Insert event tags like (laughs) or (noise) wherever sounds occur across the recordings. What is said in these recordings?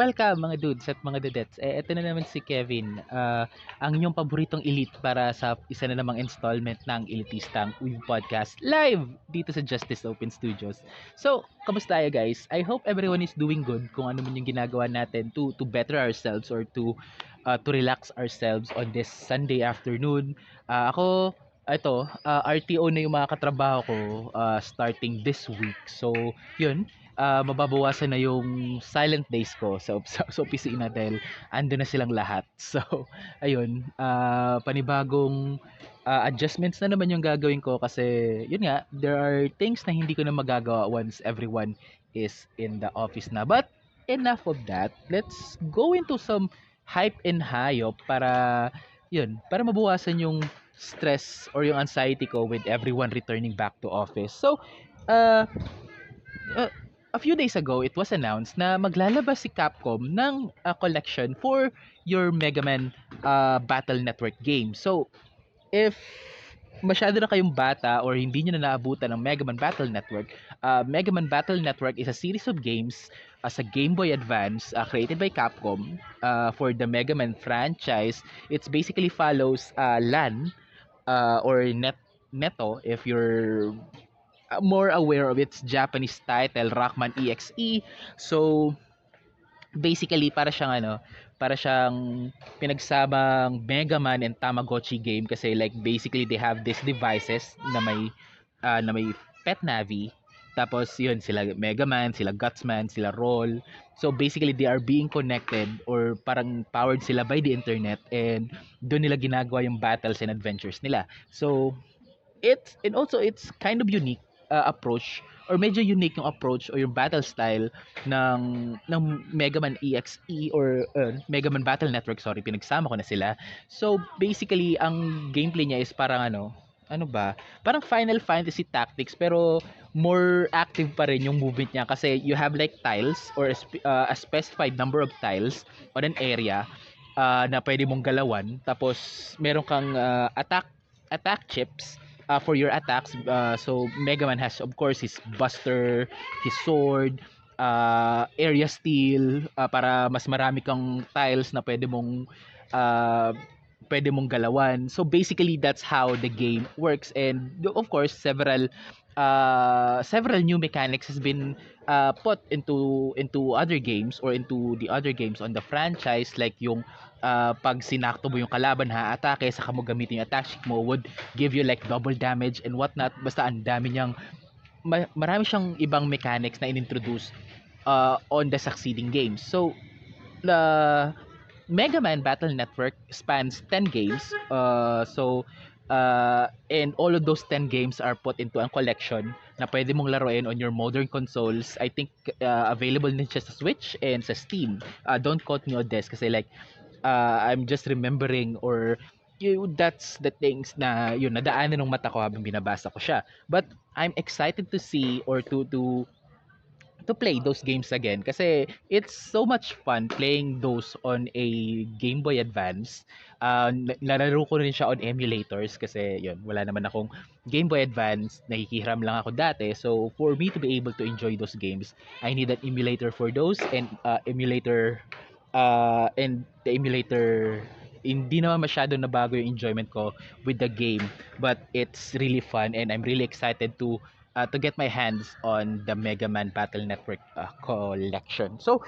Welcome mga dudes at mga dudets. Eh, ito na naman si Kevin, ah, ang inyong paboritong elite para sa isa na namang installment ng Elitistang Uy Podcast live dito sa Justice Open Studios. So, kamusta tayo guys? I hope everyone is doing good kung ano man yung ginagawa natin to to better ourselves or to uh, to relax ourselves on this Sunday afternoon. Ah, ako, ito, ah, RTO na yung mga katrabaho ko ah, starting this week. So, yun, ah, mababawasan na yung silent days ko sa, (laughs) sa, sa opisina dahil ando na silang lahat. (laughs) So, ayun, ah, panibagong ah, adjustments na naman yung gagawin ko kasi, yun nga, there are things na hindi ko na magagawa once everyone is in the office na. But, enough of that. Let's go into some hype and hayop para, yun, para mabawasan yung stress or yung anxiety ko with everyone returning back to office. So, uh, uh, a few days ago, it was announced na maglalabas si Capcom ng uh, collection for your Mega Man uh, Battle Network game. So, if masyado na kayong bata or hindi nyo na naabutan ng Mega Man Battle Network, uh, Mega Man Battle Network is a series of games as a Game Boy Advance uh, created by Capcom uh, for the Mega Man franchise. It's basically follows uh, LAN uh, or Net Neto if you're uh, more aware of its Japanese title, Rockman EXE. So, basically, para siyang ano, para siyang pinagsamang Mega Man and Tamagotchi game kasi like basically they have these devices na may uh, na may pet navi tapos yun sila Mega Man, sila Gutsman, sila Roll. So basically they are being connected or parang powered sila by the internet and doon nila ginagawa yung battles and adventures nila. So it's and also it's kind of unique uh, approach or medyo unique yung approach or yung battle style ng ng Mega Man EXE or uh, Mega Man Battle Network. Sorry pinagsama ko na sila. So basically ang gameplay niya is parang ano ano ba? Parang Final Fantasy Tactics pero more active pa rin yung movement niya kasi you have like tiles or a, spe- uh, a specified number of tiles on an area uh, na pwede mong galawan. Tapos meron kang uh, attack attack chips uh, for your attacks. Uh, so Mega Man has of course his Buster, his sword, uh, area steal uh, para mas marami kang tiles na pwede mong uh, pwede mong galawan. So basically that's how the game works. And of course several uh, several new mechanics has been uh, put into into other games or into the other games on the franchise. Like yung uh, pag sinakto mo yung kalaban ha atake saka mo gamitin yung attack stick mo would give you like double damage and whatnot. Basta ang dami niyang ma- marami siyang ibang mechanics na inintroduce uh, on the succeeding games. So the Mega Man Battle Network spans 10 games uh, so uh, and all of those 10 games are put into a collection na pwede mong laruin on your modern consoles. I think uh, available din siya sa Switch and sa Steam. Uh, don't quote me on this kasi like uh, I'm just remembering or you, that's the things na yun nadaanan ng mata ko habang binabasa ko siya. But I'm excited to see or to to to play those games again kasi it's so much fun playing those on a Game Boy Advance. Uh, nalaro ko rin siya on emulators kasi yun, wala naman akong Game Boy Advance, nakikihiram lang ako dati. So for me to be able to enjoy those games, I need an emulator for those and uh, emulator uh, and the emulator hindi naman masyado na bago yung enjoyment ko with the game but it's really fun and I'm really excited to uh, to get my hands on the Mega Man Battle Network uh, collection. So,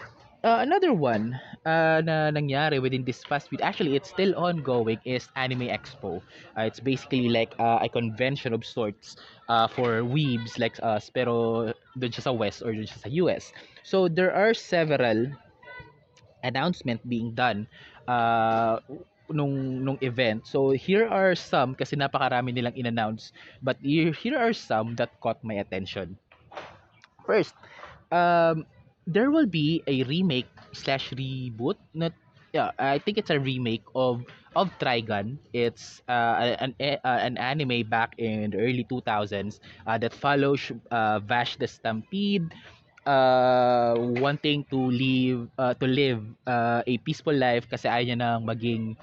uh, another one uh, na nangyari within this past week, actually it's still ongoing, is Anime Expo. Uh, it's basically like uh, a convention of sorts uh, for weebs like us, pero doon sa West or doon sa US. So, there are several announcement being done uh, nung nung event. So here are some kasi napakarami nilang in-announce but here, are some that caught my attention. First, um, there will be a remake slash reboot. Not yeah, I think it's a remake of of Trigun. It's uh, an uh, an anime back in the early 2000s uh, that follows uh, Vash the Stampede uh, wanting to live uh, to live uh, a peaceful life kasi ayaw niya nang maging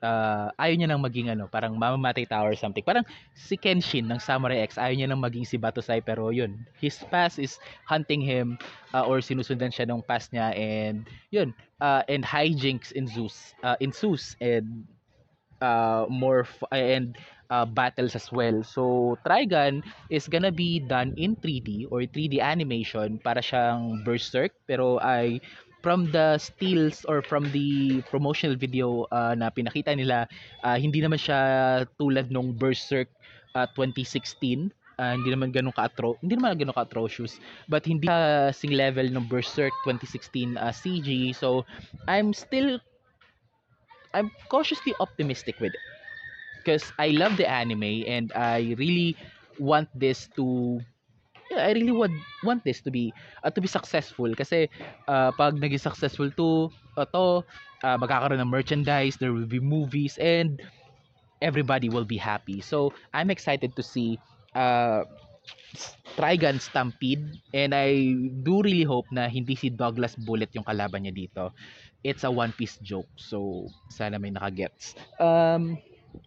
uh, ayaw niya nang maging ano, parang mamamatay tao or something. Parang si Kenshin ng Samurai X, ayaw niya nang maging si Batosai pero yun, his past is hunting him uh, or sinusundan siya ng past niya and yun, uh, and hijinks in Zeus, uh, in Zeus and uh, more f- and uh, battles as well. So, Trigun is gonna be done in 3D or 3D animation para siyang Berserk. Pero ay from the stills or from the promotional video uh, na pinakita nila, uh, hindi naman siya tulad nung Berserk uh, 2016 uh, hindi naman ganun ka atro hindi naman ganun ka atrocious but hindi uh, sing level ng Berserk 2016 uh, CG so I'm still I'm cautiously optimistic with it because I love the anime and I really want this to I really would want this to be uh, to be successful kasi uh, pag naging successful to uh, to uh, magkakaroon ng merchandise, there will be movies and everybody will be happy. So, I'm excited to see uh, Trigun Stampede and I do really hope na hindi si Douglas Bullet yung kalaban niya dito. It's a One Piece joke. So, sana may nakagets. Um,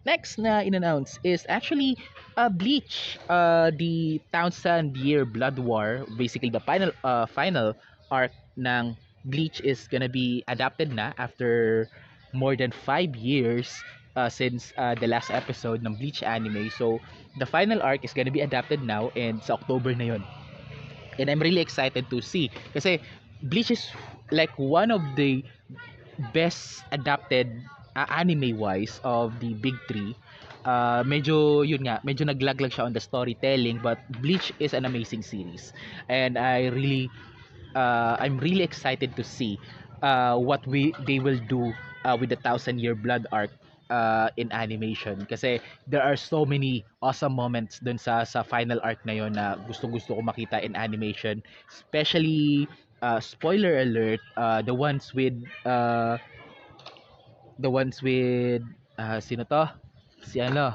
next na in-announce is actually uh, Bleach, uh, the Thousand Year Blood War, basically the final uh, final arc ng Bleach is gonna be adapted na after more than 5 years uh, since uh, the last episode ng Bleach anime. So, the final arc is gonna be adapted now and sa October na yon. And I'm really excited to see kasi Bleach is like one of the best adapted uh, anime wise of the big three. Uh, medyo yun nga medyo naglaglag siya on the storytelling but Bleach is an amazing series. And I really uh, I'm really excited to see uh, what we they will do uh, with the thousand year blood arc uh, in animation. Kasi there are so many awesome moments dun sa sa final arc na yon na gustong gusto ko makita in animation. Especially uh, spoiler alert uh, the ones with uh, the ones with uh, sino to? Si ano?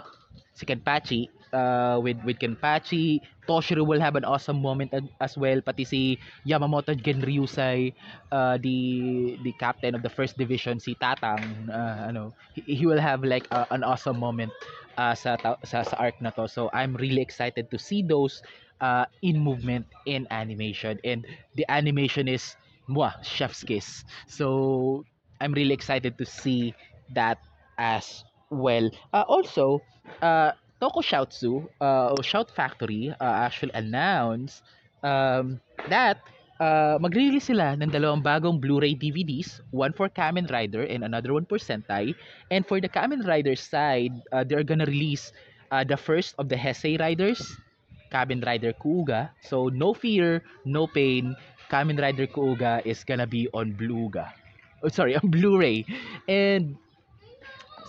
Si Kenpachi uh, with with Kenpachi, Toshiro will have an awesome moment as well. Pati si Yamamoto Genryusai uh, the the captain of the first division si Tatang uh, ano? He, he will have like uh, an awesome moment uh, sa, sa sa arc na to. So I'm really excited to see those uh, in movement in animation and the animation is mwah, chef's kiss so I'm really excited to see that as well. Uh, also, uh, Tokushoutsu uh, or Shout Factory uh, actually announced um, that uh, mag-release sila ng dalawang bagong Blu-ray DVDs, one for Kamen Rider and another one for Sentai. And for the Kamen Rider side, uh, they're gonna release uh, the first of the Heisei Riders, Kamen Rider Kuuga. So no fear, no pain. Kamen Rider Kuuga is gonna be on Bluga oh, sorry, (laughs) on Blu-ray. And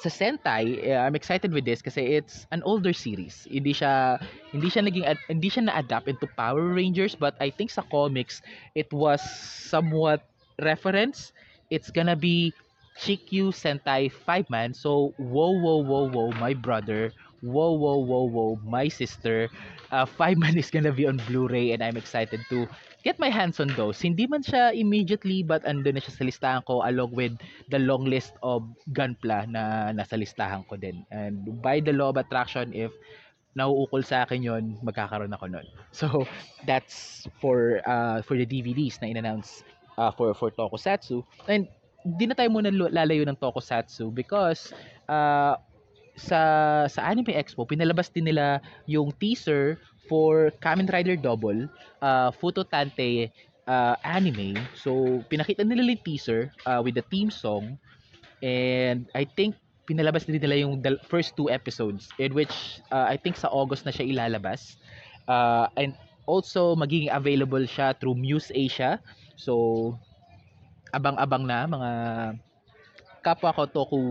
sa Sentai, uh, I'm excited with this kasi it's an older series. Hindi siya hindi siya naging hindi siya na-adapt into Power Rangers but I think sa comics it was somewhat reference. It's gonna be Chikyu Sentai 5 man. So, whoa whoa whoa whoa my brother, whoa whoa whoa whoa my sister. Uh, 5 man is gonna be on Blu-ray and I'm excited to get my hands on those. Hindi man siya immediately but andun na siya sa listahan ko along with the long list of gunpla na nasa listahan ko din. And by the law of attraction, if nauukol sa akin yon magkakaroon ako nun. (laughs) So, that's for uh, for the DVDs na in-announce uh, for, for Tokusatsu. And di na tayo muna lalayo ng Tokusatsu because uh, sa sa Anime Expo pinalabas din nila yung teaser for Kamen Rider Double, uh, Futotante uh, anime. So, pinakita nila yung teaser uh, with the theme song. And I think pinalabas din nila yung first two episodes in which uh, I think sa August na siya ilalabas. Uh, and also magiging available siya through Muse Asia. So abang-abang na mga kapwa ko toku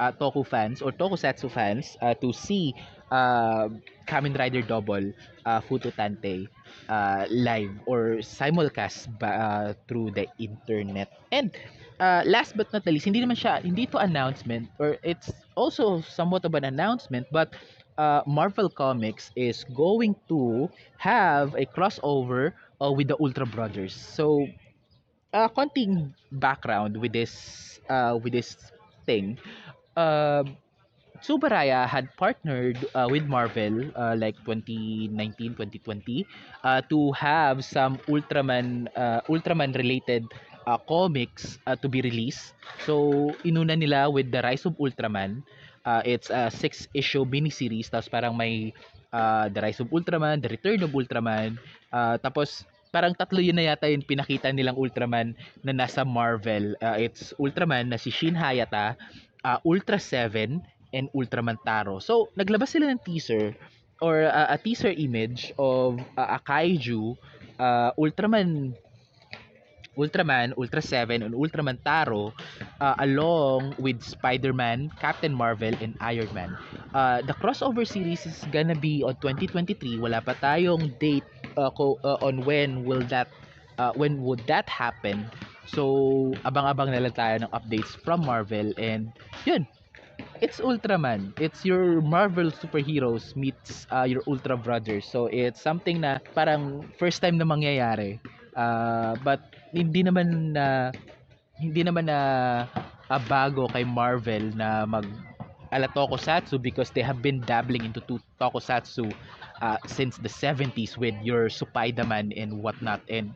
uh, toku fans or tokusatsu fans uh, to see uh, Kamen Rider Double uh, Fututante uh, live or simulcast ba, uh, through the internet. And uh, last but not least, hindi naman siya, hindi to announcement or it's also somewhat of an announcement but uh, Marvel Comics is going to have a crossover uh, with the Ultra Brothers. So, uh, konting background with this uh, with this thing uh, Tsubaraya had partnered uh, with Marvel uh, like 2019 2020 uh, to have some Ultraman uh, Ultraman related uh, comics uh, to be released. So inuna nila with the Rise of Ultraman. Uh, it's a six issue miniseries tapos parang may uh, The Rise of Ultraman, The Return of Ultraman, uh, tapos parang tatlo yun na yata yung pinakita nilang Ultraman na nasa Marvel. Uh, it's Ultraman na si Shin Hayata, uh, Ultra 7, and Ultraman Taro. So, naglabas sila ng teaser or uh, a teaser image of uh, a kaiju, uh, Ultraman Ultraman, Ultra 7, and Ultraman Taro uh, along with Spider-Man, Captain Marvel, and Iron Man. Uh, the crossover series is gonna be on 2023. Wala pa tayong date uh, ko, uh, on when will that uh, when would that happen. So, abang-abang na lang tayo ng updates from Marvel and yun, it's Ultraman. It's your Marvel superheroes meets uh, your Ultra Brothers. So it's something na parang first time na mangyayari. Uh, but hindi naman na hindi naman na uh, bago kay Marvel na mag ala tokusatsu because they have been dabbling into tokusatsu uh, since the 70s with your Spider-Man and whatnot and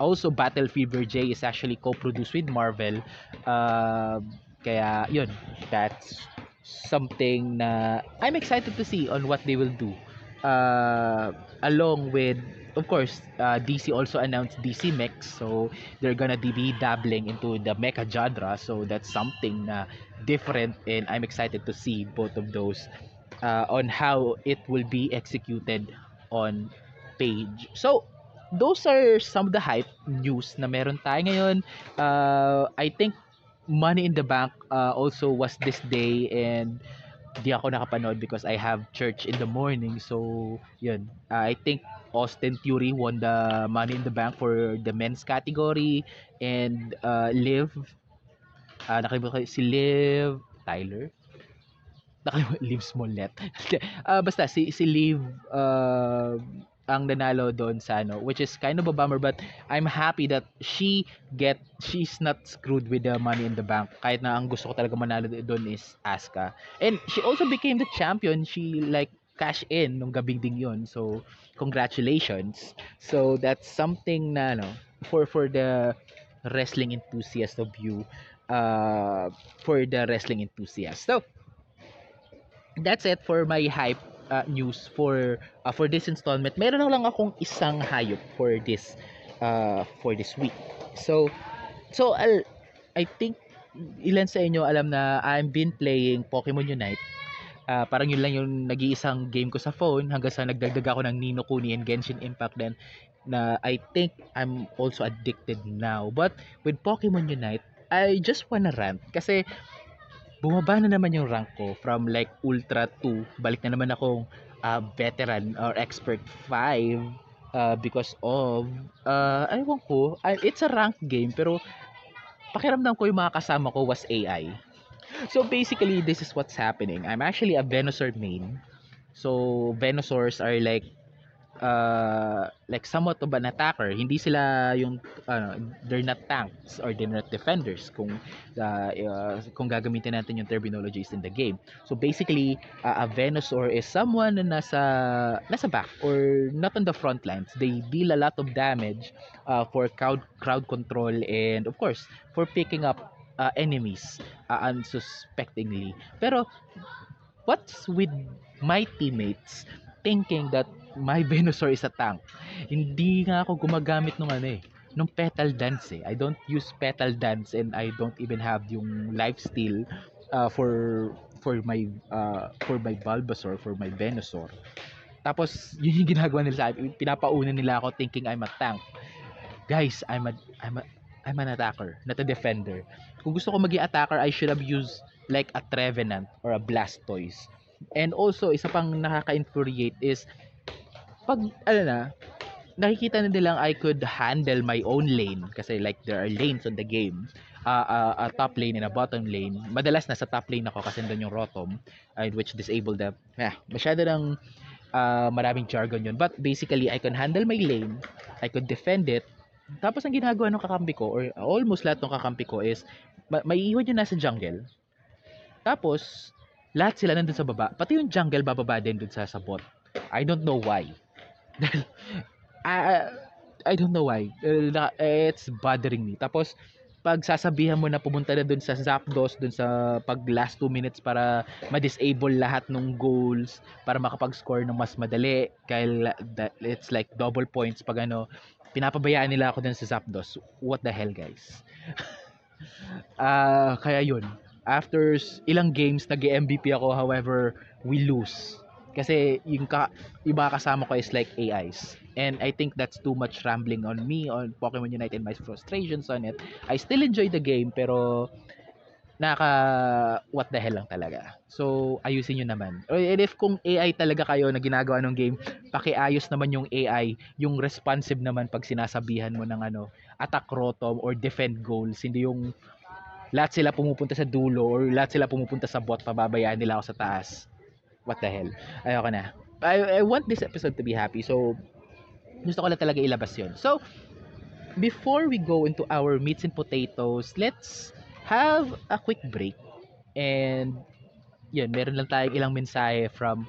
also Battle Fever J is actually co-produced with Marvel uh, kaya yun that's something na I'm excited to see on what they will do uh, along with of course, uh, DC also announced DC Mech, so they're gonna be dabbling into the mecha genre. So that's something uh, different, and I'm excited to see both of those uh, on how it will be executed on page. So those are some of the hype news na meron tayo ngayon. Uh, I think Money in the Bank uh, also was this day and di ako nakapanood because I have church in the morning. So, yun. Uh, I think Austin Theory won the Money in the Bank for the men's category and uh, Liv uh, nakalimutan si Liv Tyler nakalimutan (laughs) Liv Smollett (laughs) uh, basta si si Liv uh, ang nanalo doon sa ano which is kind of a bummer but I'm happy that she get she's not screwed with the money in the bank kahit na ang gusto ko talaga manalo doon is Asuka and she also became the champion she like cash in nung gabing ding yun. So, congratulations. So, that's something na, no, for, for the wrestling enthusiast of you, uh, for the wrestling enthusiast. So, that's it for my hype uh, news for uh, for this installment. Meron lang akong isang hayop for this uh, for this week. So so I'll, I think ilan sa inyo alam na I've been playing Pokemon Unite uh, parang yun lang yung nag-iisang game ko sa phone hanggang sa nagdagdag ako ng Nino Kuni and Genshin Impact then na I think I'm also addicted now. But with Pokemon Unite, I just wanna rant kasi bumaba na naman yung rank ko from like Ultra 2, balik na naman akong uh, veteran or expert 5 uh, because of uh, aywan ko, I, it's a rank game pero pakiramdam ko yung mga kasama ko was AI so basically, this is what's happening. I'm actually a Venusaur main. So, Venusaurs are like uh, like somewhat of an attacker. Hindi sila yung uh, they're not tanks or they're not defenders kung uh, uh, kung gagamitin natin yung terminologies in the game. So basically, uh, a Venusaur is someone na nasa nasa back or not on the front lines. They deal a lot of damage uh, for crowd crowd control and of course for picking up uh, enemies uh, unsuspectingly. Pero what's with my teammates thinking that my (laughs) Venusaur is a tank? Hindi nga ako gumagamit ng ano eh, nung petal dance eh. I don't use petal dance and I don't even have yung life steal uh, for for my uh, for my Bulbasaur, for my Venusaur. Tapos, yun yung ginagawa nila. Pinapauna nila ako thinking I'm a tank. Guys, I'm a, I'm a, I'm an attacker, not a defender. Kung gusto ko maging attacker, I should have used like a Trevenant or a Blastoise. And also, isa pang nakaka-infuriate is pag, ano na, nakikita na nilang I could handle my own lane kasi like there are lanes on the game uh, uh, a top lane and a bottom lane madalas nasa top lane ako kasi nandun yung Rotom uh, which disabled the yeah, masyado ng uh, maraming jargon yun but basically I can handle my lane I could defend it tapos ang ginagawa ng kakampi ko or almost lahat ng kakampi ko is ma- maiiwan yun nasa jungle. Tapos, lahat sila nandun sa baba. Pati yung jungle bababa din dun sa, sa. I don't know why. (laughs) I, I don't know why. Uh, It's bothering me. Tapos, pag sasabihan mo na pumunta na dun sa Zapdos, dun sa pag last 2 minutes para ma-disable lahat ng goals, para makapag-score ng mas madali, kaya it's like double points pag ano, pinapabayaan nila ako dun sa Zapdos. What the hell, guys? (laughs) Ah, kaya yun. After ilang games, nag-MVP ako, however, we lose. Kasi yung, ka, mga kasama ko is like AIs. And I think that's too much rambling on me, on Pokemon Unite and my frustrations on it. I still enjoy the game, pero naka what the hell lang talaga. So, ayusin nyo naman. And if kung AI talaga kayo na ginagawa ng game, pakiayos naman yung AI, yung responsive naman pag sinasabihan mo ng ano, attack rotom or defend goals, hindi yung lahat sila pumupunta sa dulo or lahat sila pumupunta sa bot, pababayaan nila ako sa taas. What the hell? Ayoko na. I, I want this episode to be happy. So, gusto ko lang talaga ilabas yun. So, before we go into our meats and potatoes, let's have a quick break. And, yun, meron lang tayong ilang mensahe from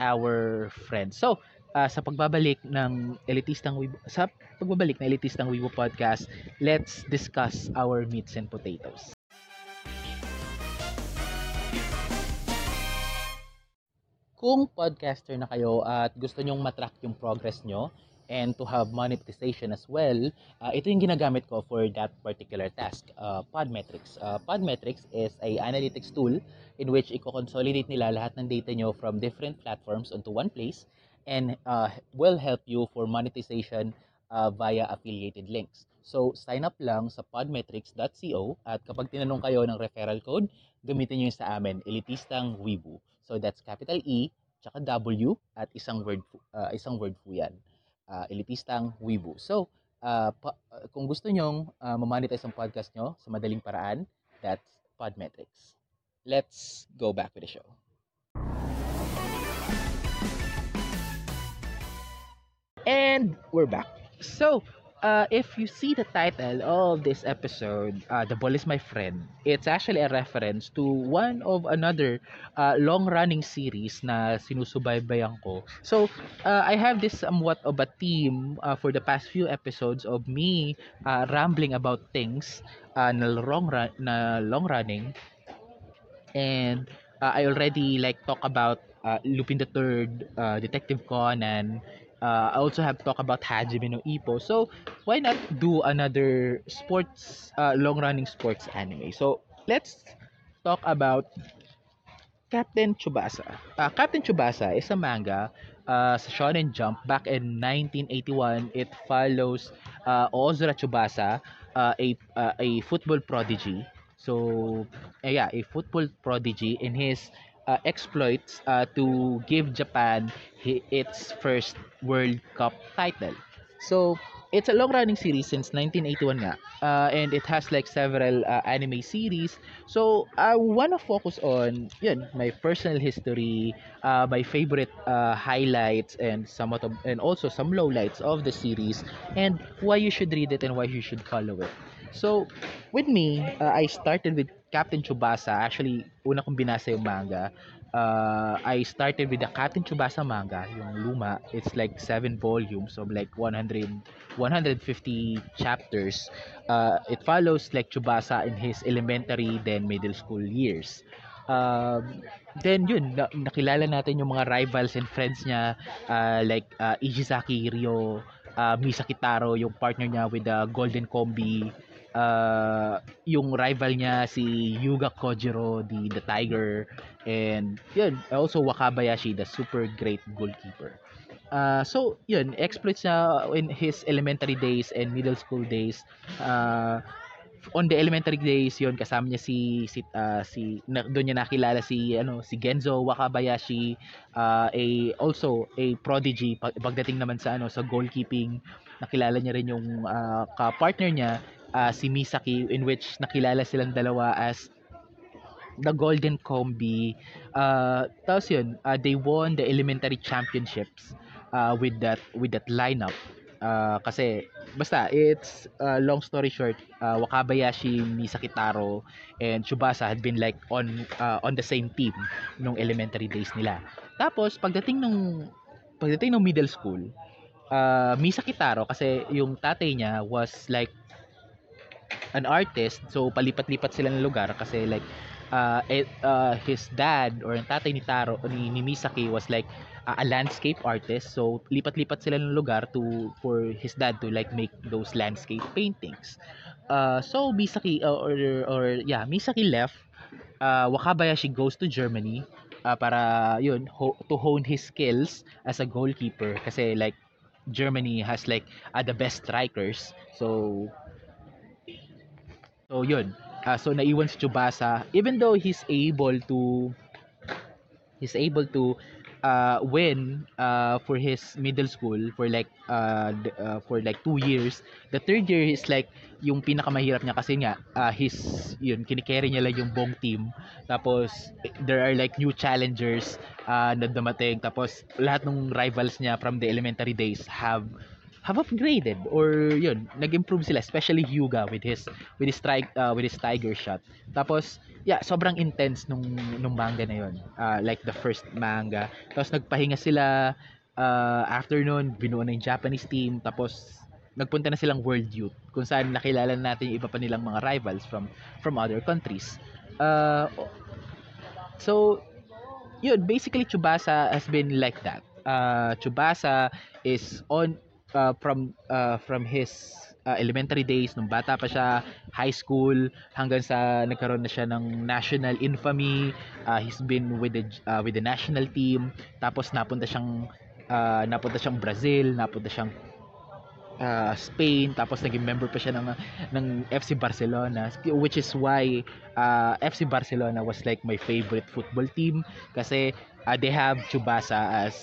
our friends. So, ah, sa pagbabalik ng elitistang Weibo, sa pagbabalik ng elitistang Weibo podcast, let's discuss our meats and potatoes. Kung podcaster na kayo at gusto nyong matrack yung progress nyo and to have monetization as well, uh, ito yung ginagamit ko for that particular task, uh, Podmetrics. Uh, Podmetrics is a analytics tool in which i-consolidate nila lahat ng data nyo from different platforms onto one place and uh, will help you for monetization uh, via affiliated links. So, sign up lang sa podmetrics.co at kapag tinanong kayo ng referral code, gamitin nyo yung sa amin, Elitistang Weibo. So, that's capital E, tsaka W, at isang word, uh, isang word po yan. Uh, Elitistang Weibo. So, uh, pa- uh, kung gusto nyong uh, mamonetize ang podcast nyo sa madaling paraan, that's Podmetrics. Let's go back with the show. And we're back. So, uh, if you see the title of this episode, uh, The Ball is My Friend, it's actually a reference to one of another uh, long-running series na sinusubaybayan ko. So, uh, I have this somewhat of a theme uh, for the past few episodes of me uh, rambling about things uh, na long run na long running and uh, I already like talk about uh, Lupin the Third, uh, Detective Conan. Uh, I also have talk about Hajime no Ippo. So why not do another sports, uh, long-running sports anime? So let's talk about Captain Tsubasa. Uh, Captain Tsubasa is a manga uh, sa Shonen Jump back in 1981. It follows uh, Tsubasa, uh, a uh, a football prodigy. So, uh, yeah, a football prodigy in his uh, exploits uh, to give Japan its first World Cup title. So, it's a long-running series since 1981 nga. Uh, and it has like several uh, anime series. So, I wanna focus on, yun, my personal history, uh, my favorite uh, highlights, and somewhat of, and also some lowlights of the series, and why you should read it and why you should follow it. So, with me, uh, I started with Captain Tsubasa. Actually, una kong binasa yung manga. Uh, I started with the Captain Tsubasa manga, yung luma. It's like seven volumes of like 100, 150 chapters. Uh, it follows like Tsubasa in his elementary then middle school years. Um, then yun, na- nakilala natin yung mga rivals and friends niya uh, like uh, Ijizaki Ryo, uh, Misaki Taro, yung partner niya with the Golden Combi, uh, yung rival niya si Yuga Kojiro, the, the Tiger, and yun, also Wakabayashi, the super great goalkeeper. Uh, so, yun, exploits niya in his elementary days and middle school days. Uh, on the elementary days yun kasama niya si si uh, si na, doon niya nakilala si ano si Genzo Wakabayashi uh, a also a prodigy pag, pagdating naman sa ano sa goalkeeping nakilala niya rin yung uh, ka-partner niya uh, si Misaki in which nakilala silang dalawa as the Golden Combi uh, tapos yun uh, they won the elementary championships uh, with that with that lineup Uh, kasi basta it's uh, long story short, uh, Wakabayashi, Misaki Taro and Tsubasa had been like on uh, on the same team nung elementary days nila. Tapos pagdating nung pagdating ng middle school, uh, Misaki Taro kasi yung tatay niya was like an artist so palipat-lipat sila ng lugar kasi like uh, eh, uh, his dad or ang tatay ni Taro ni, ni Misaki was like uh, a landscape artist. So lipat-lipat sila ng lugar to for his dad to like make those landscape paintings. Uh, so Misaki uh, or or yeah Misaki left. Uh, Wakabayashi goes to Germany uh, para yun ho- to hone his skills as a goalkeeper. Kasi like Germany has like uh, the best strikers. So so yun uh, so naiwan si Tsubasa even though he's able to he's able to uh, win uh, for his middle school for like uh, uh, for like two years. The third year is like yung pinakamahirap niya kasi nga uh, his yun kinikerry niya lang yung buong team. Tapos there are like new challengers uh, na dumating. Tapos lahat ng rivals niya from the elementary days have have upgraded or yun nag-improve sila especially Hyuga with his with his strike uh, with his tiger shot. Tapos yeah sobrang intense nung nung manga na yun. Uh, like the first manga. Tapos nagpahinga sila uh, after nun binuo na yung Japanese team. Tapos nagpunta na silang World Youth kung saan nakilala natin yung iba pa nilang mga rivals from from other countries. Uh, so yun basically Tsubasa has been like that. Uh, Tsubasa is on uh, from uh, from his uh, elementary days nung bata pa siya, high school hanggang sa nagkaroon na siya ng national infamy. Uh, he's been with the uh, with the national team. Tapos napunta siyang uh, napunta siyang Brazil, napunta siyang uh, Spain tapos naging member pa siya ng ng FC Barcelona which is why uh, FC Barcelona was like my favorite football team kasi uh, they have Tsubasa as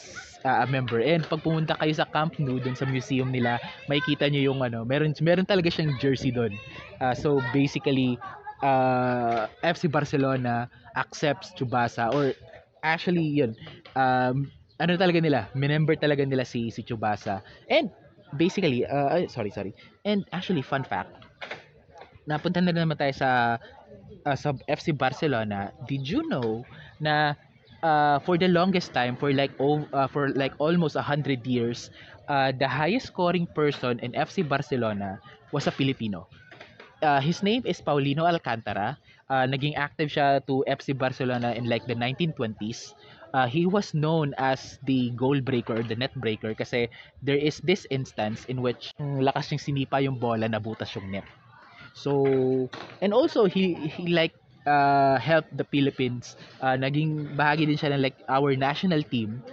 uh, a member. And pag pumunta kayo sa Camp Nou dun sa museum nila, makikita niyo yung ano, meron meron talaga siyang jersey doon. Uh, so basically uh, FC Barcelona accepts Tsubasa or actually yun um, ano talaga nila, member talaga nila si si Tsubasa. And basically, uh, sorry, sorry. And actually, fun fact, napunta na naman tayo sa uh, sa FC Barcelona. Did you know na uh, for the longest time, for like uh, for like almost a hundred years, uh, the highest scoring person in FC Barcelona was a Filipino. Uh, his name is Paulino Alcantara. Uh, naging active siya to FC Barcelona in like the 1920s uh, he was known as the goal breaker or the net breaker kasi there is this instance in which lakas niyang sinipa yung bola nabutas yung net. So and also he he like uh, helped the Philippines uh, naging bahagi din siya ng like our national team.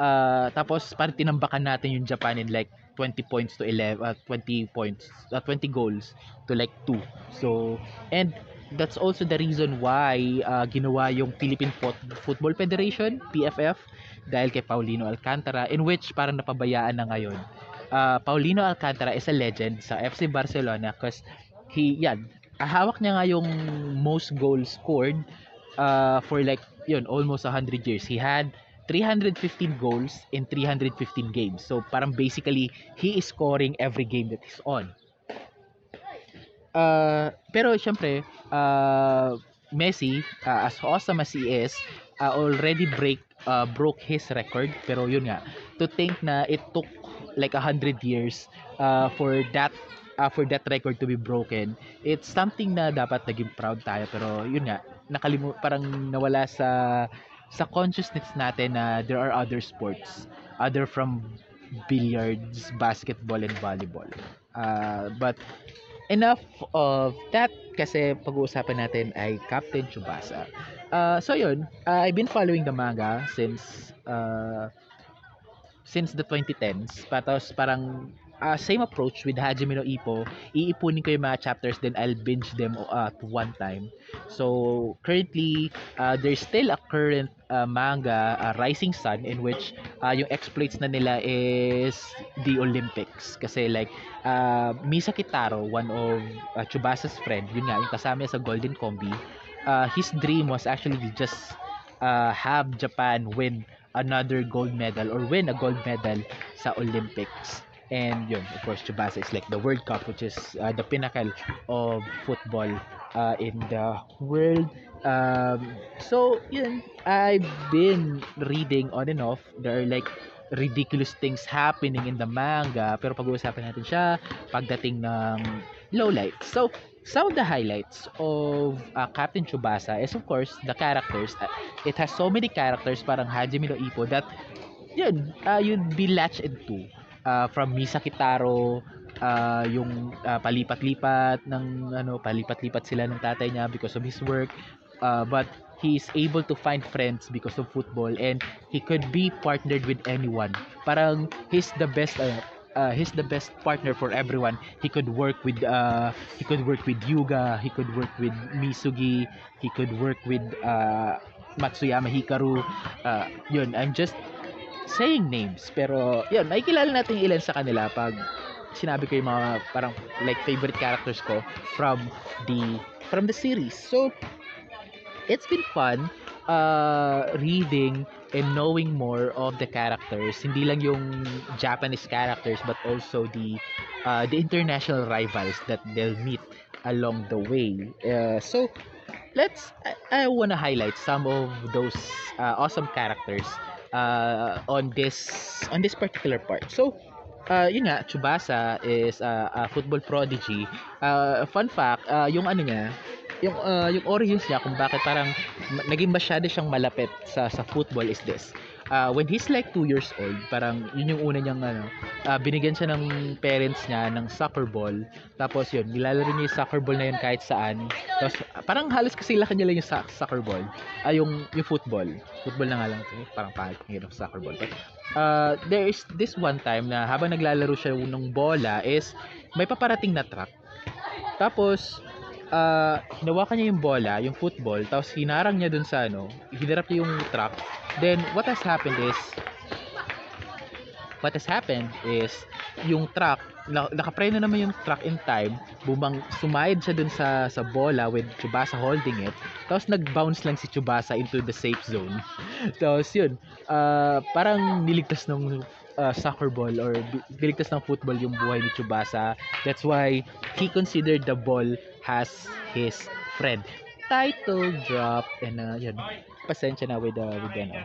Uh, tapos parang tinambakan natin yung Japan in like 20 points to 11 uh, 20 points uh, 20 goals to like 2 so and that's also the reason why uh, ginawa yung Philippine Fo- Football Federation, PFF, dahil kay Paulino Alcantara, in which parang napabayaan na ngayon. Uh, Paulino Alcantara is a legend sa FC Barcelona because he, yan, hawak niya nga yung most goals scored uh, for like, yun, almost 100 years. He had 315 goals in 315 games. So parang basically, he is scoring every game that he's on. Uh, pero syempre, uh, Messi, uh, as awesome as he is, uh, already break uh, broke his record. Pero yun nga, to think na it took like a hundred years uh, for that uh, for that record to be broken, it's something na dapat naging proud tayo. Pero yun nga, nakalimu parang nawala sa sa consciousness natin na there are other sports other from billiards, basketball, and volleyball. Uh, but enough of that kasi pag-uusapan natin ay Captain Tsubasa. Uh, so yun, uh, I've been following the manga since uh, since the 2010s. Patos parang uh, same approach with Hajime no Ippo. Iipunin ko yung mga chapters then I'll binge them uh, at one time. So currently uh, there's still a current uh, manga uh, Rising Sun in which uh, yung exploits na nila is the Olympics kasi like uh, Misa Kitaro one of uh, Chubasa's friend yun nga yung kasama sa Golden Combi uh, his dream was actually just uh, have Japan win another gold medal or win a gold medal sa Olympics And yun, of course, Tsubasa is like the World Cup, which is uh, the pinnacle of football uh, in the world. Um, so, yun, I've been reading on and off. There are like ridiculous things happening in the manga. Pero pag-uusapan natin siya pagdating ng lowlights. So, some of the highlights of uh, Captain Tsubasa is of course the characters. Uh, it has so many characters parang Hajime no Ippo that yun, uh, you'd be latched into uh, from Misa Kitaro uh, yung uh, palipat-lipat ng ano palipat-lipat sila ng tatay niya because of his work. Uh, but he's able to find friends because of football and he could be partnered with anyone. Parang he's the best uh, uh, he's the best partner for everyone. He could work with uh, he could work with Yuga he could work with Misugi he could work with uh, Matsuyama Hikaru. Uh, yun I'm just saying names pero yun makikilala natin ilan sa kanila pag sinabi ko yung mga parang like favorite characters ko from the from the series. So it's been fun uh, reading and knowing more of the characters. Hindi lang yung Japanese characters but also the uh, the international rivals that they'll meet along the way. Uh, so let's I, I want to highlight some of those uh, awesome characters uh, on this on this particular part. So, uh, yun nga, Tsubasa is uh, a football prodigy. Uh, fun fact, uh, yung ano niya, yung uh, yung origins niya kung bakit parang naging masyado siyang malapit sa sa football is this. Uh, when he's like 2 years old, parang yun yung una niyang ano, uh, binigyan siya ng parents niya ng soccer ball. Tapos yun, nilalaro niya yung soccer ball na yun kahit saan. Tapos parang halos kasi laki niya lang yung sa- soccer ball. Ay, uh, yung, yung football. Football na nga lang. Eh, parang pangit ng soccer ball. But, uh, there is this one time na habang naglalaro siya ng bola is may paparating na truck. Tapos, uh, hinawakan niya yung bola, yung football, tapos hinarang niya dun sa ano, hinarap niya yung truck. Then, what has happened is, what has happened is, yung truck, na, nakapreno naman yung truck in time, bumang, sumayad siya dun sa, sa bola with Chubasa holding it, tapos nag-bounce lang si Chubasa into the safe zone. (laughs) tapos yun, uh, parang niligtas ng uh, soccer ball or niligtas ng football yung buhay ni Chubasa. That's why he considered the ball has his friend. Title drop and uh, yun. Pasensya na with uh, with ano.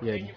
Yun.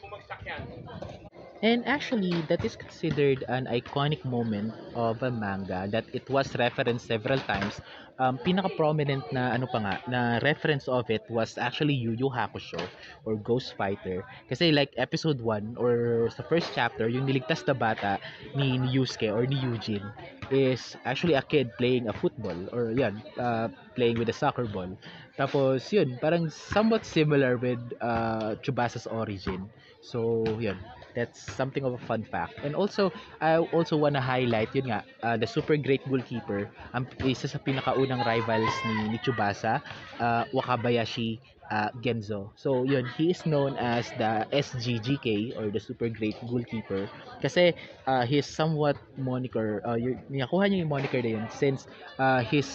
And actually, that is considered an iconic moment of a manga that it was referenced several times. Um, pinaka-prominent na ano pa nga, na reference of it was actually Yu Yu Hakusho or Ghost Fighter. Kasi like episode 1 or sa first chapter, yung niligtas na bata ni, ni Yusuke or ni Eugene is actually a kid playing a football or yan, uh, playing with a soccer ball. Tapos yun, parang somewhat similar with uh, Chubasa's origin. So yun, that's something of a fun fact. And also, I also want to highlight, yun nga, uh, the super great goalkeeper, ang isa sa pinakaunang rivals ni, ni Tsubasa, uh, Wakabayashi uh, Genzo. So, yun, he is known as the SGGK or the super great goalkeeper kasi uh, his somewhat moniker, uh, yung, nakakuha niya yung moniker na yun since uh, his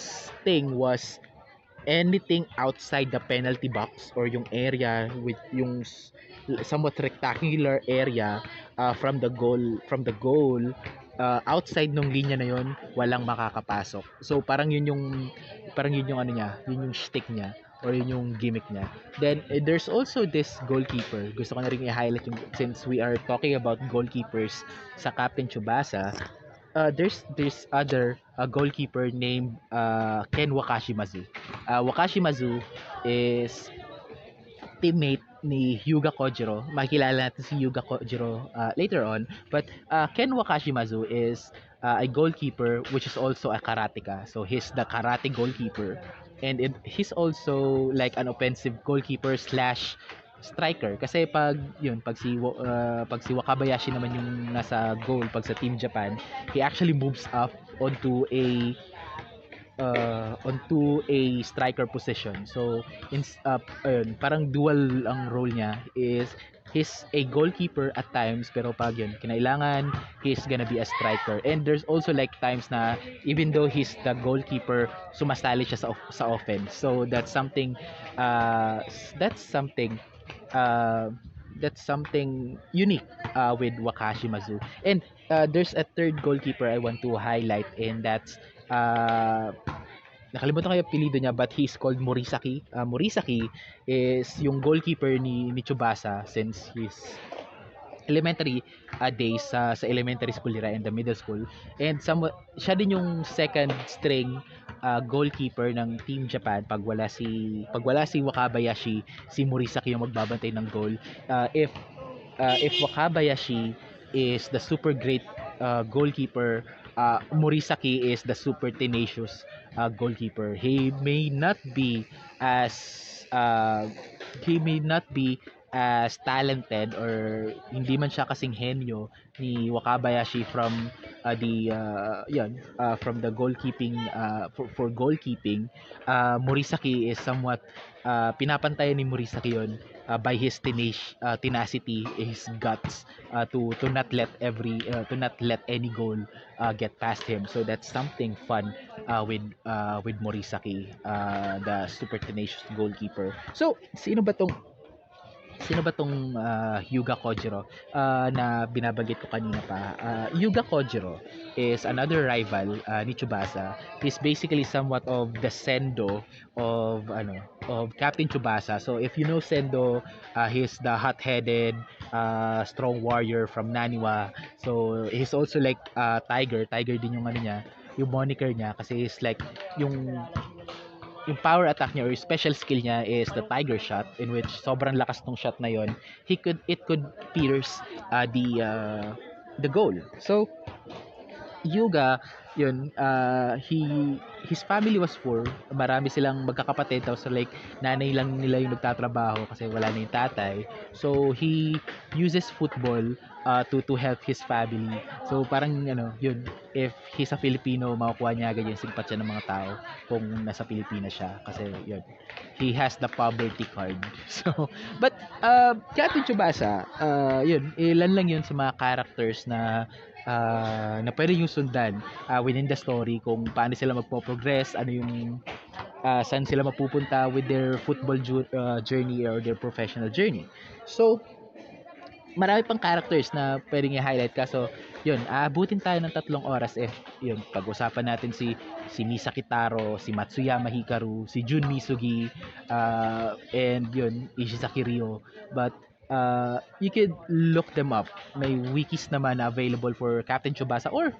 thing was anything outside the penalty box or yung area with yung somewhat rectangular area uh, from the goal from the goal uh, outside nung linya na yon walang makakapasok. So parang yun yung parang yun yung ano niya yun yung shtick niya or yun yung gimmick niya. Then eh, there's also this goalkeeper. Gusto ko na rin i-highlight yung since we are talking about goalkeepers sa Captain Tsubasa uh, there's this other uh, goalkeeper named uh, Ken Wakashimazu. Uh, Wakashimazu is teammate ni Hyuga Kojiro. Makikilala natin si Hyuga Kojiro uh, later on. But uh, Ken Wakashimazu is uh, a goalkeeper which is also a karateka. So he's the karate goalkeeper. And it, he's also like an offensive goalkeeper slash striker kasi pag yun pag si uh, pag si Wakabayashi naman yung nasa goal pag sa Team Japan he actually moves up onto a uh, onto a striker position. So, in, uh, ayun, parang dual ang role niya is he's a goalkeeper at times pero pag yun, kinailangan he's gonna be a striker. And there's also like times na even though he's the goalkeeper, sumasali siya sa, sa offense. So, that's something uh, that's something uh, that's something unique uh, with Wakashi Mazu. And uh, there's a third goalkeeper I want to highlight and that's uh, nakalimutan ko yung apelido niya but he's called Morisaki. Uh, Morisaki is yung goalkeeper ni, ni Tsubasa since his elementary uh, days sa sa elementary school nila and the middle school. And somewhat, siya din yung second string uh, goalkeeper ng Team Japan pag wala si pag wala si Wakabayashi, si Morisaki yung magbabantay ng goal. Uh, if uh, if Wakabayashi is the super great uh, goalkeeper, uh, Morisaki is the super tenacious uh, goalkeeper. He may not be as uh, he may not be as talented or hindi man siya kasing henyo ni Wakabayashi from uh, the uh, yan, uh, from the goalkeeping uh, for, for goalkeeping uh, Morisaki is somewhat uh, pinapantayan ni Morisaki yon uh, by his tenacious uh, tenacity his guts uh, to to not let every uh, to not let any goal uh, get past him. So that's something fun uh, with uh, with Morisaki uh, the super tenacious goalkeeper. So sino ba tong sino ba tong uh, Hyuga Kojiro? Uh, na binabanggit ko kanina pa. Uh, Hyuga Kojiro is another rival uh, ni Tsubasa. He's basically somewhat of the Sendo of ano of Captain Tsubasa. So if you know Sendo uh, he's the hot-headed uh, strong warrior from Naniwa. So he's also like uh, Tiger. Tiger din yung ano niya yung moniker niya kasi he's like yung yung power attack niya or yung special skill niya is the tiger shot in which sobrang lakas tong shot na yon he could it could pierce uh, the uh, the goal. So Yuga yun uh, he his family was poor. Marami silang magkakapatid tapos like nanay lang nila yung nagtatrabaho kasi wala na yung tatay. So he uses football uh, to to help his family. So parang ano yun if he's a Filipino makukuha niya agad yung simpatya ng mga tao kung nasa Pilipinas siya. Kasi yun he has the poverty card. (laughs) So but uh, Captain Tsubasa uh, yun ilan lang yun sa mga characters na uh, na pwede yung sundan uh, within the story. Kung paano sila magpo-progress, ano yung uh, saan sila mapupunta with their football ju- uh, journey or their professional journey. So, marami pang characters na pwedeng i-highlight kaso yun, aabutin tayo ng tatlong oras if yun, pag-usapan natin si si Misa Kitaro, si Matsuyama Hikaru, si Jun Misugi, uh, and yun, Ishizaki Ryo. But uh, you could look them up. May wikis naman na available for Captain Tsubasa or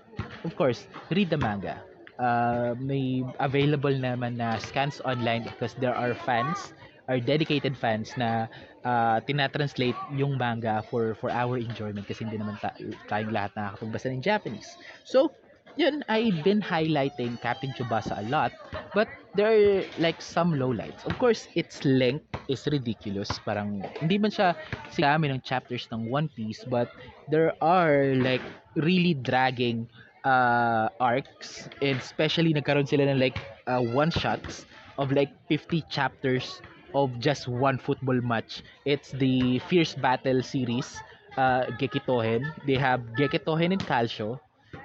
of course, read the manga. Uh, may available naman na scans online because there are fans are dedicated fans na uh, tinatranslate yung manga for for our enjoyment kasi hindi naman ta- tayong lahat nakakapagbasa ng Japanese. So, yun, I've been highlighting Captain Tsubasa a lot, but there are like some lowlights. Of course, its length is ridiculous. Parang hindi man siya sigami ng chapters ng One Piece, but there are like really dragging uh, arcs and especially nagkaroon sila ng like uh, one shots of like 50 chapters of just one football match. It's the Fierce Battle series, uh, Gekitohen. They have Gekitohen and Calcio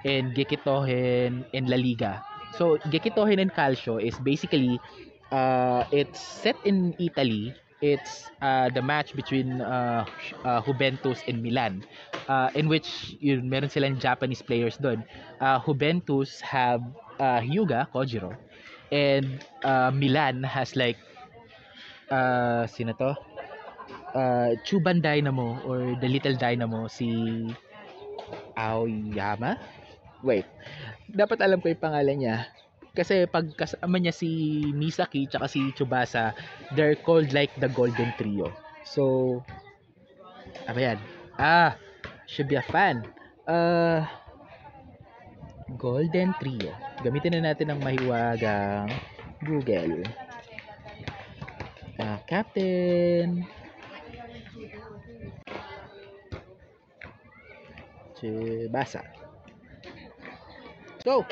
and Gekitohen in La Liga. So, Gekitohen and Calcio is basically uh, it's set in Italy. It's uh, the match between uh, uh, Juventus and Milan uh, in which yun, meron silang Japanese players doon. Uh, Juventus have uh, Hyuga Kojiro and uh, Milan has like uh, sino to? Uh, Chuban Dynamo or the Little Dynamo si Aoyama? Wait. Dapat alam ko yung pangalan niya. Kasi pag kasama niya si Misaki tsaka si Tsubasa, they're called like the Golden Trio. So, ano yan? Ah, should be a fan. Uh, Golden Trio. Gamitin na natin ang mahiwagang Google. Captain Tsubasa. So,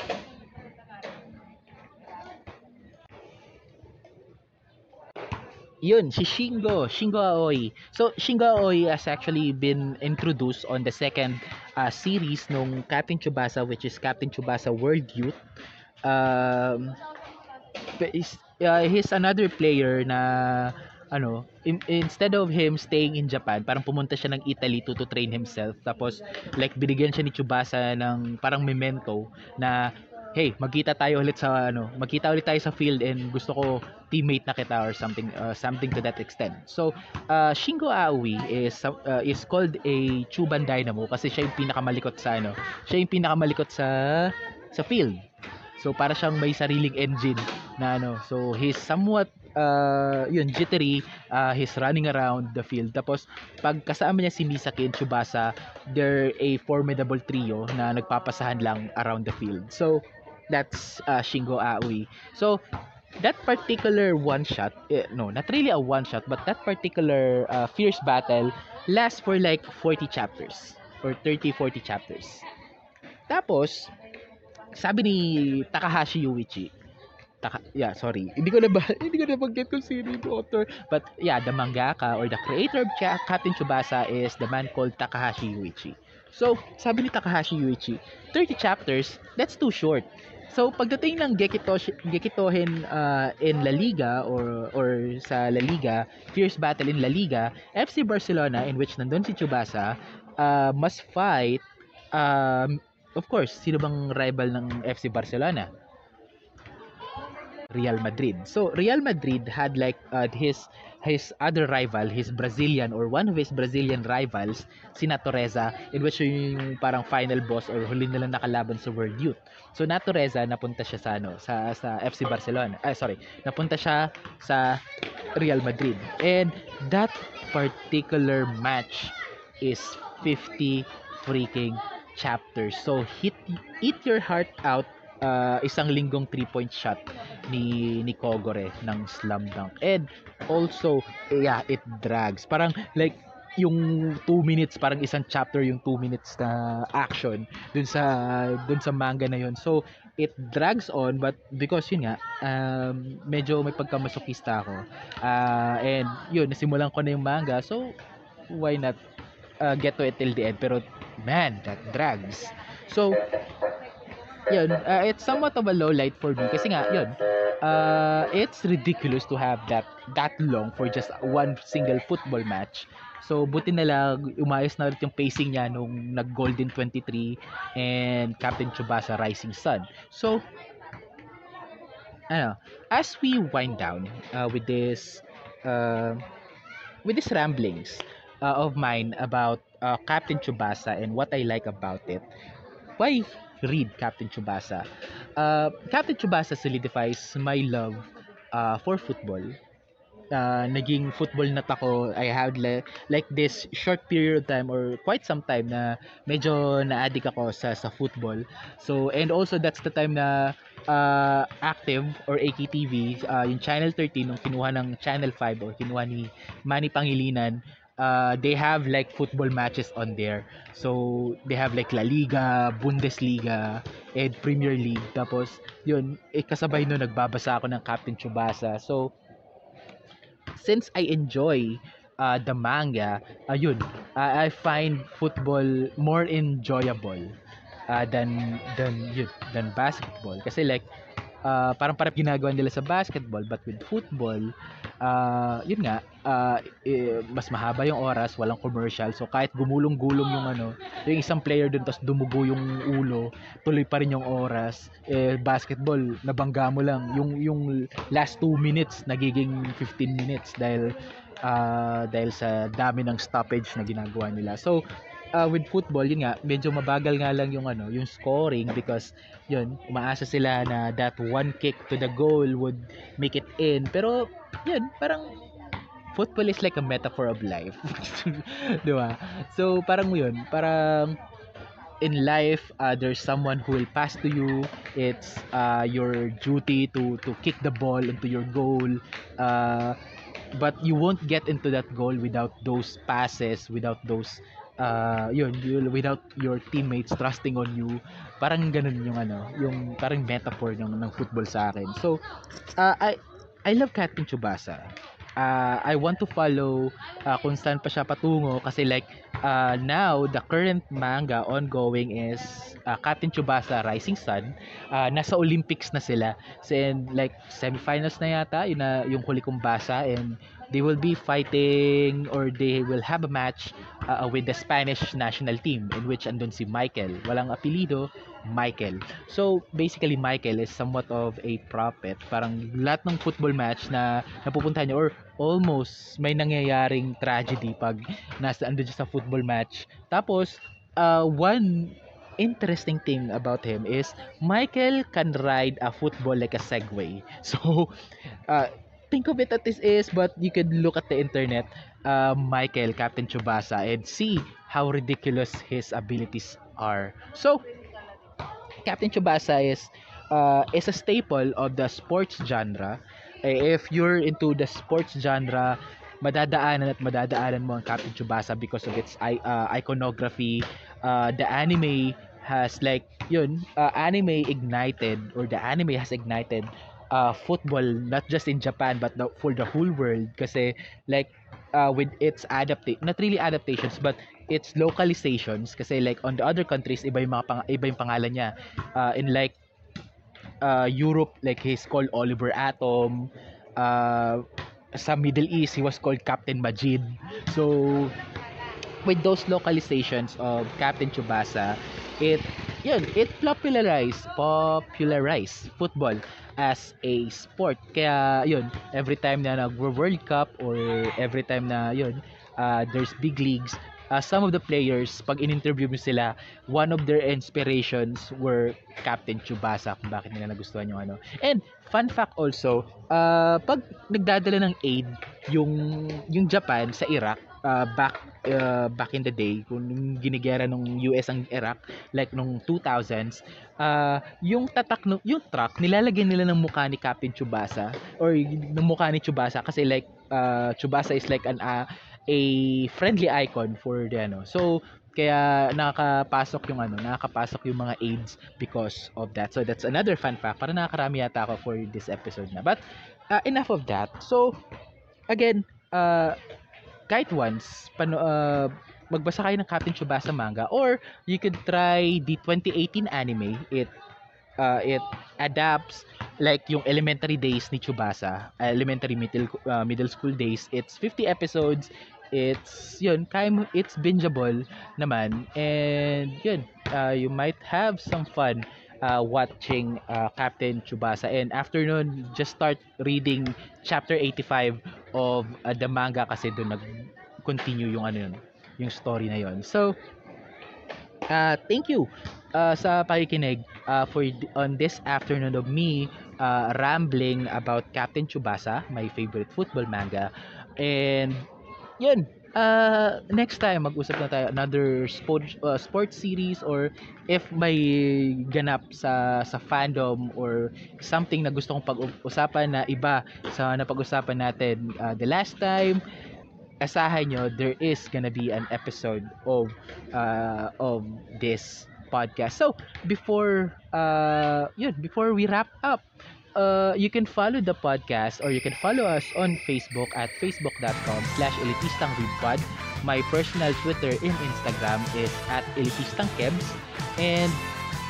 yun, si Shingo, Shingo Aoi. So, Shingo Aoi has actually been introduced on the second uh, series nung Captain Tsubasa, which is Captain Tsubasa World Youth. Um, is, uh, he's another player na ano, in, instead of him staying in Japan, parang pumunta siya ng Italy to, to train himself. Tapos, like, binigyan siya ni Tsubasa ng parang memento na hey, magkita tayo ulit sa ano, magkita ulit tayo sa field and gusto ko teammate na kita or something uh, something to that extent. So, uh, Shingo Aoi is uh, is called a Chuban Dynamo kasi siya yung pinakamalikot sa ano, siya yung pinakamalikot sa sa field. So, para siyang may sariling engine na ano. So, he's somewhat uh, yun, jittery, uh, he's running around the field. Tapos, pag kasama niya si Misaki and Tsubasa, they're a formidable trio na nagpapasahan lang around the field. So, that's uh, Shingo Aoi. So, that particular one shot, eh, no, not really a one shot, but that particular uh, fierce battle lasts for like 40 chapters or 30, 40 chapters. Tapos, sabi ni Takahashi Yuichi, Taka, yeah, sorry. Hindi ko na ba, (laughs) hindi ko na mag-get kung sino yung author. But yeah, the mangaka or the creator of Captain Tsubasa is the man called Takahashi Yuichi. So, sabi ni Takahashi Yuichi, 30 chapters, that's too short. So pagdating ng Gekito Gekitohin uh, in La Liga or or sa La Liga, fierce battle in La Liga, FC Barcelona in which nandun si Tsubasa uh, must fight um, of course, sino bang rival ng FC Barcelona? Real Madrid. So Real Madrid had like uh, his his other rival, his Brazilian or one of his Brazilian rivals, si Natureza, in which yung parang final boss or huli nila nakalaban sa World Youth. So Natureza napunta siya sa ano, sa sa FC Barcelona. Ay sorry, napunta siya sa Real Madrid. And that particular match is 50 freaking chapters. So hit eat your heart out uh, isang linggong 3-point shot ni ni Kogore ng slam dunk. And also, yeah, it drags. Parang like yung 2 minutes parang isang chapter yung 2 minutes na action dun sa dun sa manga na yun. So it drags on but because yun nga um, medyo may pagkamasokista ako. Uh, and yun nasimulan ko na yung manga. So why not uh, get to it till the end pero man that drags. So yun, uh, it's somewhat of a low light for me kasi nga, yun, uh, it's ridiculous to have that that long for just one single football match. So, buti na lang, umayos na ulit yung pacing niya nung nag-Golden 23 and Captain Tsubasa Rising Sun. So, ano, as we wind down uh, with this uh, with these ramblings uh, of mine about uh, Captain Tsubasa and what I like about it, why read Captain Tsubasa. Uh, Captain Tsubasa solidifies my love uh, for football. Uh, naging football nut ako. I had le- like this short period of time or quite some time na medyo na-addict ako sa sa football. So and also that's the time na uh, active or AKTV, uh, yung Channel 13 nung kinuha ng Channel 5 or kinuha ni Manny Pangilinan uh, they have like football matches on there. So, they have like La Liga, Bundesliga, and Premier League. Tapos, yun, eh, kasabay no, nagbabasa ako ng Captain Tsubasa. So, since I enjoy uh, the manga, ayun, uh, I find football more enjoyable uh, than than yun, than basketball kasi like uh, parang parang ginagawa nila sa basketball but with football uh, yun nga uh, eh, mas mahaba yung oras walang commercial. So kahit gumulong-gulong yung ano yung isang player dun tapos dumugo yung ulo tuloy pa rin yung oras. Eh, basketball nabangga mo lang. Yung yung last 2 minutes nagiging 15 minutes dahil uh, dahil sa dami ng stoppage na ginagawa nila. So uh, with football, yun nga, medyo mabagal nga lang yung ano, yung scoring because yun, umaasa sila na that one kick to the goal would make it in. Pero yun, parang football is like a metaphor of life. (laughs) 'Di ba? So parang yun, parang in life uh, there's someone who will pass to you it's uh, your duty to to kick the ball into your goal uh, but you won't get into that goal without those passes without those uh, yun, yun, without your teammates trusting on you, parang ganun yung ano, yung parang metaphor ng, ng football sa akin. So, uh, I, I love Captain Tsubasa. Uh, I want to follow uh, kung saan pa siya patungo kasi like uh, now the current manga ongoing is uh, Captain Tsubasa Rising Sun uh, nasa Olympics na sila so, and like semifinals na yata yun na yung huli kong basa and they will be fighting or they will have a match uh, with the Spanish national team in which andun si Michael. Walang apelido, Michael. So, basically, Michael is somewhat of a prophet. Parang lahat ng football match na napupuntahan niya or almost may nangyayaring tragedy pag nasa andun siya sa football match. Tapos, uh, one interesting thing about him is Michael can ride a football like a Segway. (laughs) So, uh, think of it that this is, but you could look at the internet, uh, Michael, Captain Chubasa, and see how ridiculous his abilities are. So, Captain Chubasa is uh, is a staple of the sports genre. Eh, If you're into the sports genre, madadaanan at madadaanan mo ang Captain Chubasa because of its uh, iconography. Uh, the anime has like yun, uh, anime ignited or the anime has ignited uh, football not just in Japan but the, for the whole world. Kasi like uh, with its adaptation not really adaptations but its localizations. Kasi like on the other countries iba yung mga pang, iba yung pangalan niya. Uh, in like uh, Europe like he's called Oliver Atom. Uh, sa Middle East he was called Captain Majid. So with those localizations of Captain Tsubasa it yun it popularized popularized football as a sport. Kaya yun every time na nag World Cup or every time na yun uh, there's big leagues uh, some of the players pag in-interview mo sila one of their inspirations were Captain Tsubasa kung bakit nila nagustuhan yung ano. And fun fact also uh, pag nagdadala ng aid yung yung Japan sa Iraq uh, back uh, back in the day kung ginigera nung US ang Iraq like nung 2000s uh, yung tatak no, yung truck nilalagyan nila ng mukha ni Captain Tsubasa or ng mukha ni Tsubasa kasi like uh, Tsubasa is like an uh, a friendly icon for the ano. So kaya nakakapasok yung ano nakakapasok yung mga AIDS because of that. So that's another fun fact para nakakarami yata ako for this episode na. But uh, enough of that. So again uh, kahit once pano, uh, magbasa kayo ng Captain Tsubasa manga or you could try the 2018 anime. It uh, it adapts like yung elementary days ni Tsubasa uh, elementary middle uh, middle school days. It's 50 episodes. It's yun kaya it's bingeable naman. And yun uh, you might have some fun uh, watching uh, Captain Tsubasa. And after nun just start reading chapter 85 of uh, the manga kasi doon nag continue yung ano yun yung story na yon so uh, thank you uh, sa pakikinig uh, for on this afternoon of me uh, rambling about Captain Tsubasa my favorite football manga. And yun uh, next time mag-usap na tayo. Another sport uh, sports series or if may ganap sa sa fandom or something na gusto kong pag-usapan na iba sa napag-usapan natin uh, the last time asahan nyo there is gonna be an episode of uh, of this podcast. So before uh yun before we wrap up uh, you can follow the podcast or you can follow us on Facebook at facebook.com slash elitistangwebpod. My personal Twitter and Instagram is at elitistangkebs. And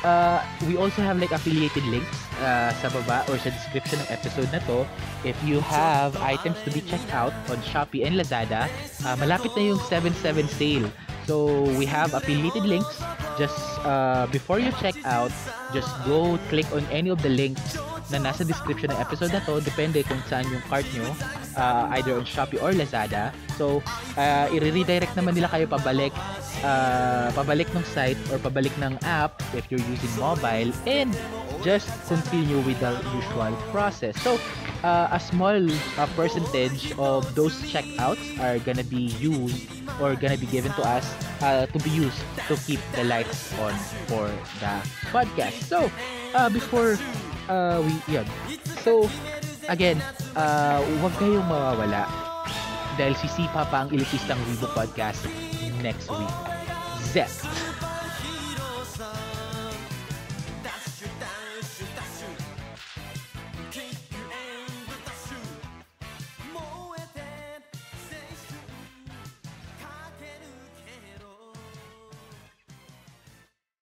uh, we also have like affiliated links uh, sa baba or sa description ng episode na to. If you have items to be checked out on Shopee and Lazada, uh, malapit na yung 7-7 sale. So we have affiliated links. Just uh, before you check out, just go click on any of the links na nasa description ng episode na to. Depende kung saan yung cart nyo. Uh, either on Shopee or Lazada. So, uh, i-redirect naman nila kayo pabalik uh, pabalik ng site or pabalik ng app if you're using mobile and just continue with the usual process. So, uh, a small uh, percentage of those checkouts are gonna be used or gonna be given to us uh, to be used to keep the lights on for the podcast. So, uh, before uh, we, yun. So, again, uh, huwag kayong mawawala dahil sisipa pa ang elitistang Weibo Podcast next week. Zep!